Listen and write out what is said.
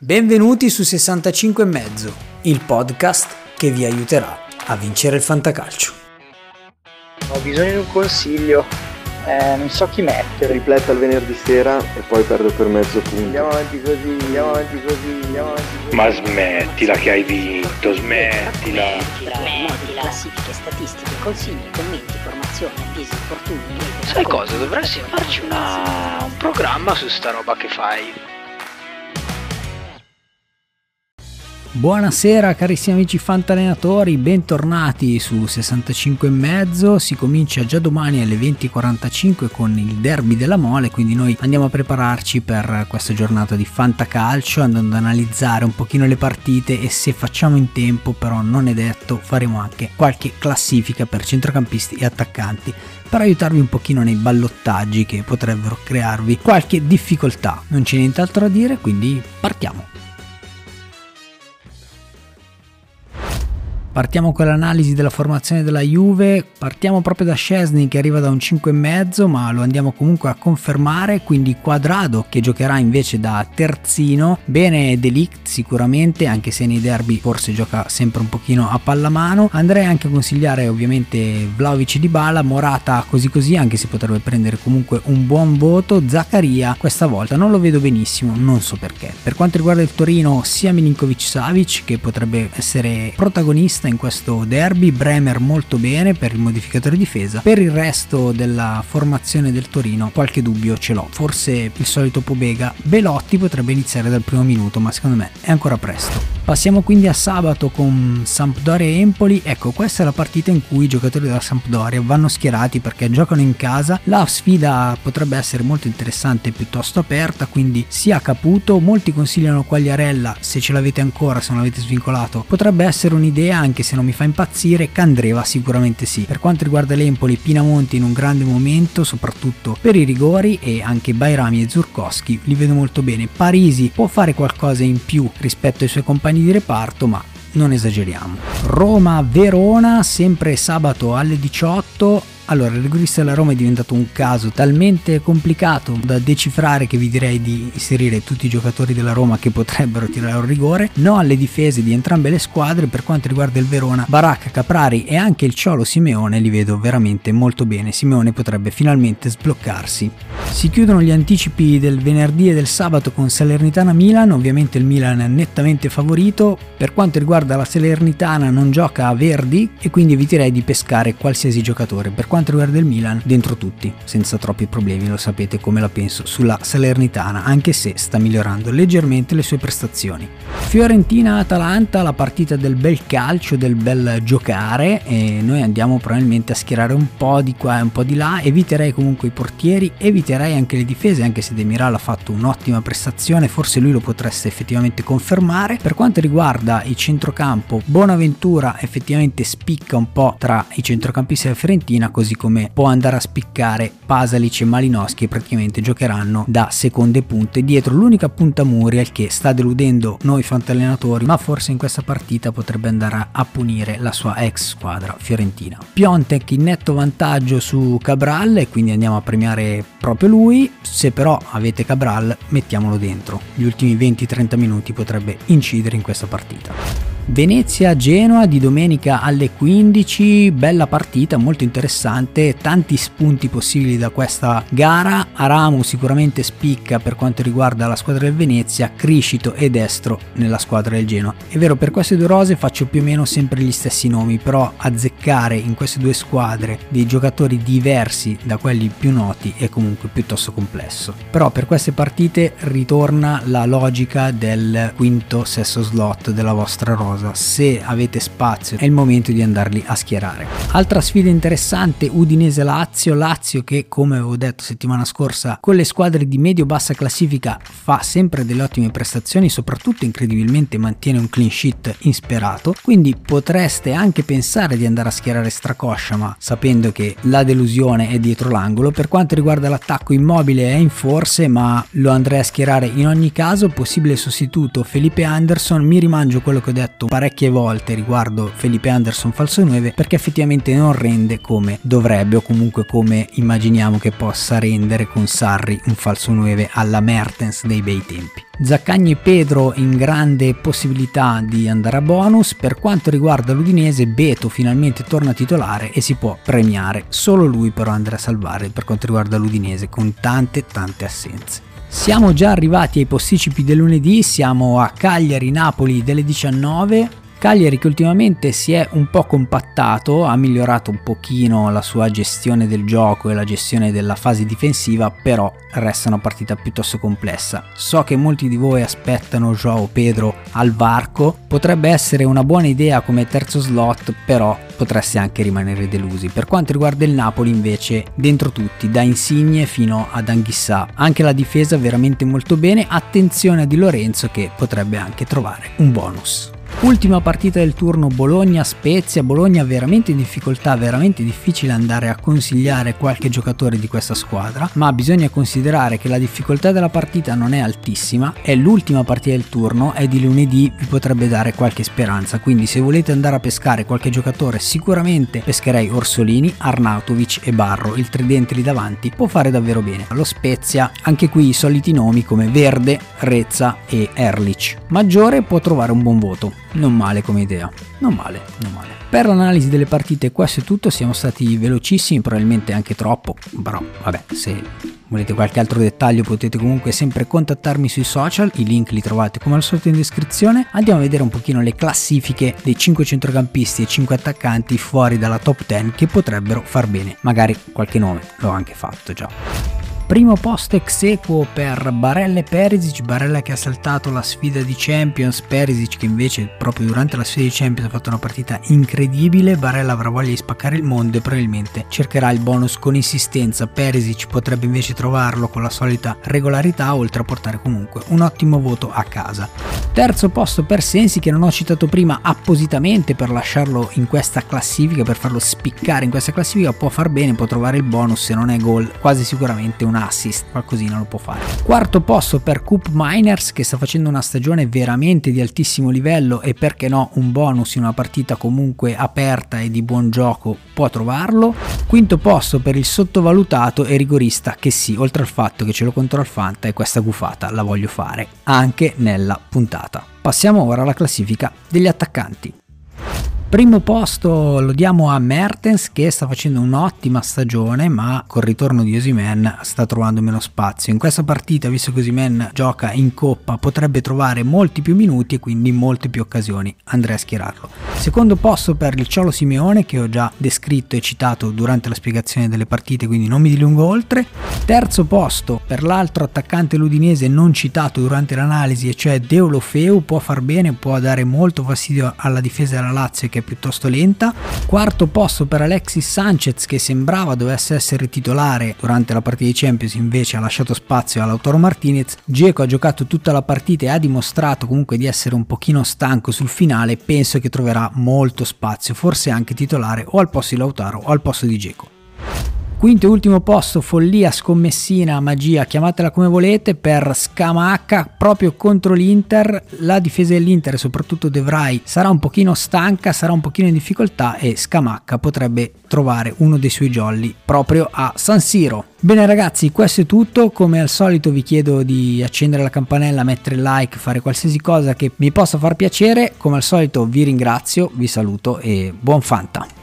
Benvenuti su 65 e mezzo, il podcast che vi aiuterà a vincere il fantacalcio. Ho bisogno di un consiglio, eh, non so chi mettere. Ripletta il venerdì sera e poi perdo per mezzo punto. Andiamo avanti così, andiamo avanti così, andiamo avanti così. Ma smettila che hai vinto, smettila. Smettila. Classifiche, statistiche, consigli, commenti, formazione, avvisi, infortuni. Sai cosa? Dovresti farci una... un programma su sta roba che fai. Buonasera carissimi amici fantallenatori, bentornati su 65 e mezzo. Si comincia già domani alle 20.45 con il derby della Mole, quindi noi andiamo a prepararci per questa giornata di fantacalcio, andando ad analizzare un pochino le partite e se facciamo in tempo, però non è detto, faremo anche qualche classifica per centrocampisti e attaccanti per aiutarvi un pochino nei ballottaggi che potrebbero crearvi qualche difficoltà. Non c'è nient'altro da dire, quindi partiamo. Partiamo con l'analisi della formazione della Juve, partiamo proprio da Scesni che arriva da un 5,5 ma lo andiamo comunque a confermare, quindi Quadrado che giocherà invece da terzino, bene Delict sicuramente anche se nei derby forse gioca sempre un pochino a pallamano, andrei anche a consigliare ovviamente Vlaovic di Bala, Morata così così anche se potrebbe prendere comunque un buon voto, Zaccaria questa volta non lo vedo benissimo, non so perché. Per quanto riguarda il Torino sia Milinkovic Savic che potrebbe essere protagonista in questo derby, Bremer molto bene per il modificatore difesa, per il resto della formazione del Torino qualche dubbio ce l'ho, forse il solito Pobega, Belotti potrebbe iniziare dal primo minuto ma secondo me è ancora presto. Passiamo quindi a sabato con Sampdoria e Empoli. Ecco, questa è la partita in cui i giocatori della Sampdoria vanno schierati perché giocano in casa. La sfida potrebbe essere molto interessante e piuttosto aperta, quindi sia Caputo. Molti consigliano Quagliarella, se ce l'avete ancora, se non l'avete svincolato. Potrebbe essere un'idea anche se non mi fa impazzire. Candreva sicuramente sì. Per quanto riguarda l'Empoli, Pinamonti in un grande momento, soprattutto per i rigori e anche Bairami e Zurkowski li vedo molto bene. Parisi può fare qualcosa in più rispetto ai suoi compagni di reparto, ma non esageriamo. Roma-Verona, sempre sabato alle 18 allora, il rigorista della Roma è diventato un caso talmente complicato da decifrare che vi direi di inserire tutti i giocatori della Roma che potrebbero tirare un rigore. No alle difese di entrambe le squadre. Per quanto riguarda il Verona, Baracca, Caprari e anche il Ciolo Simeone li vedo veramente molto bene. Simeone potrebbe finalmente sbloccarsi. Si chiudono gli anticipi del venerdì e del sabato con Salernitana-Milan. Ovviamente il Milan è nettamente favorito. Per quanto riguarda la Salernitana, non gioca a Verdi e quindi eviterei di pescare qualsiasi giocatore. Per quanto riguarda il Milan, dentro tutti, senza troppi problemi, lo sapete come la penso sulla Salernitana, anche se sta migliorando leggermente le sue prestazioni. Fiorentina-Atalanta, la partita del bel calcio, del bel giocare e noi andiamo probabilmente a schierare un po' di qua e un po' di là, eviterei comunque i portieri, eviterei anche le difese, anche se Demiral ha fatto un'ottima prestazione, forse lui lo potreste effettivamente confermare. Per quanto riguarda il centrocampo, Bonaventura effettivamente spicca un po' tra i centrocampisti della Fiorentina, così come può andare a spiccare Pasalic e Malinowski praticamente giocheranno da seconde punte dietro l'unica punta Muriel che sta deludendo noi fantallenatori ma forse in questa partita potrebbe andare a punire la sua ex squadra fiorentina. Piontek in netto vantaggio su Cabral e quindi andiamo a premiare proprio lui, se però avete Cabral mettiamolo dentro, gli ultimi 20-30 minuti potrebbe incidere in questa partita. Venezia-Genoa di domenica alle 15, bella partita, molto interessante, tanti spunti possibili da questa gara. Aramu sicuramente spicca per quanto riguarda la squadra del Venezia, Criscito e Destro nella squadra del Genoa. È vero, per queste due rose faccio più o meno sempre gli stessi nomi, però azzeccare in queste due squadre dei giocatori diversi da quelli più noti è comunque piuttosto complesso. Però per queste partite ritorna la logica del quinto sesso slot della vostra rosa cosa, se avete spazio è il momento di andarli a schierare. Altra sfida interessante, Udinese-Lazio, Lazio che come avevo detto settimana scorsa con le squadre di medio-bassa classifica fa sempre delle ottime prestazioni, soprattutto incredibilmente mantiene un clean sheet insperato, quindi potreste anche pensare di andare a schierare Stracoscia, ma sapendo che la delusione è dietro l'angolo. Per quanto riguarda l'attacco immobile è in forse, ma lo andrei a schierare in ogni caso, possibile sostituto Felipe Anderson, mi rimangio quello che ho detto parecchie volte riguardo Felipe Anderson falso 9 perché effettivamente non rende come dovrebbe o comunque come immaginiamo che possa rendere con Sarri un falso 9 alla Mertens dei bei tempi. Zaccagni e Pedro in grande possibilità di andare a bonus. Per quanto riguarda l'Udinese, Beto finalmente torna titolare e si può premiare. Solo lui però andrà a salvare per quanto riguarda l'Udinese con tante tante assenze. Siamo già arrivati ai posticipi del lunedì, siamo a Cagliari-Napoli delle 19. Cagliari che ultimamente si è un po' compattato, ha migliorato un pochino la sua gestione del gioco e la gestione della fase difensiva, però resta una partita piuttosto complessa. So che molti di voi aspettano Joao Pedro al varco, potrebbe essere una buona idea come terzo slot, però potreste anche rimanere delusi. Per quanto riguarda il Napoli invece, dentro tutti, da Insigne fino ad Anghissà, anche la difesa veramente molto bene, attenzione a Di Lorenzo che potrebbe anche trovare un bonus. Ultima partita del turno Bologna-Spezia, Bologna veramente in difficoltà, veramente difficile andare a consigliare qualche giocatore di questa squadra, ma bisogna considerare che la difficoltà della partita non è altissima, è l'ultima partita del turno, è di lunedì, vi potrebbe dare qualche speranza, quindi se volete andare a pescare qualche giocatore sicuramente pescherei Orsolini, Arnautovic e Barro, il tridente lì davanti. Può fare davvero bene. Lo Spezia, anche qui i soliti nomi come Verde, Rezza e Erlich. Maggiore può trovare un buon voto non male come idea, non male, non male. Per l'analisi delle partite questo è tutto, siamo stati velocissimi, probabilmente anche troppo, però vabbè, se volete qualche altro dettaglio potete comunque sempre contattarmi sui social, i link li trovate come al solito in descrizione. Andiamo a vedere un pochino le classifiche dei 5 centrocampisti e 5 attaccanti fuori dalla top 10 che potrebbero far bene, magari qualche nome l'ho anche fatto già. Primo posto ex equo per Barella e Perisic, Barella che ha saltato la sfida di Champions, Perisic che invece proprio durante la sfida di Champions ha fatto una partita incredibile, Barella avrà voglia di spaccare il mondo e probabilmente cercherà il bonus con insistenza, Perisic potrebbe invece trovarlo con la solita regolarità oltre a portare comunque un ottimo voto a casa. Terzo posto per Sensi che non ho citato prima appositamente per lasciarlo in questa classifica, per farlo spiccare in questa classifica, può far bene, può trovare il bonus se non è gol, quasi sicuramente una assist, qualcosina lo può fare. Quarto posto per Coop Miners che sta facendo una stagione veramente di altissimo livello e perché no un bonus in una partita comunque aperta e di buon gioco può trovarlo. Quinto posto per il sottovalutato e rigorista che sì, oltre al fatto che ce l'ho contro il Fanta e questa gufata la voglio fare anche nella puntata. Passiamo ora alla classifica degli attaccanti. Primo posto lo diamo a Mertens che sta facendo un'ottima stagione ma col ritorno di Osimen sta trovando meno spazio. In questa partita visto che Osimen gioca in coppa potrebbe trovare molti più minuti e quindi molte più occasioni. Andrei a schierarlo. Secondo posto per il Ciolo Simeone che ho già descritto e citato durante la spiegazione delle partite quindi non mi dilungo oltre. Terzo posto per l'altro attaccante ludinese non citato durante l'analisi e cioè Deulofeu può far bene, può dare molto fastidio alla difesa della Lazio che che è piuttosto lenta. Quarto posto per Alexis Sanchez che sembrava dovesse essere titolare durante la partita di Champions, invece ha lasciato spazio all'Autoro Martinez. Geco ha giocato tutta la partita e ha dimostrato comunque di essere un pochino stanco sul finale, penso che troverà molto spazio, forse anche titolare o al posto di Lautaro o al posto di Geco. Quinto e ultimo posto, follia, scommessina, magia, chiamatela come volete, per Scamacca proprio contro l'Inter. La difesa dell'Inter, soprattutto De Vrij, sarà un pochino stanca, sarà un pochino in difficoltà e Scamacca potrebbe trovare uno dei suoi jolly proprio a San Siro. Bene ragazzi, questo è tutto. Come al solito vi chiedo di accendere la campanella, mettere like, fare qualsiasi cosa che mi possa far piacere. Come al solito vi ringrazio, vi saluto e buon Fanta.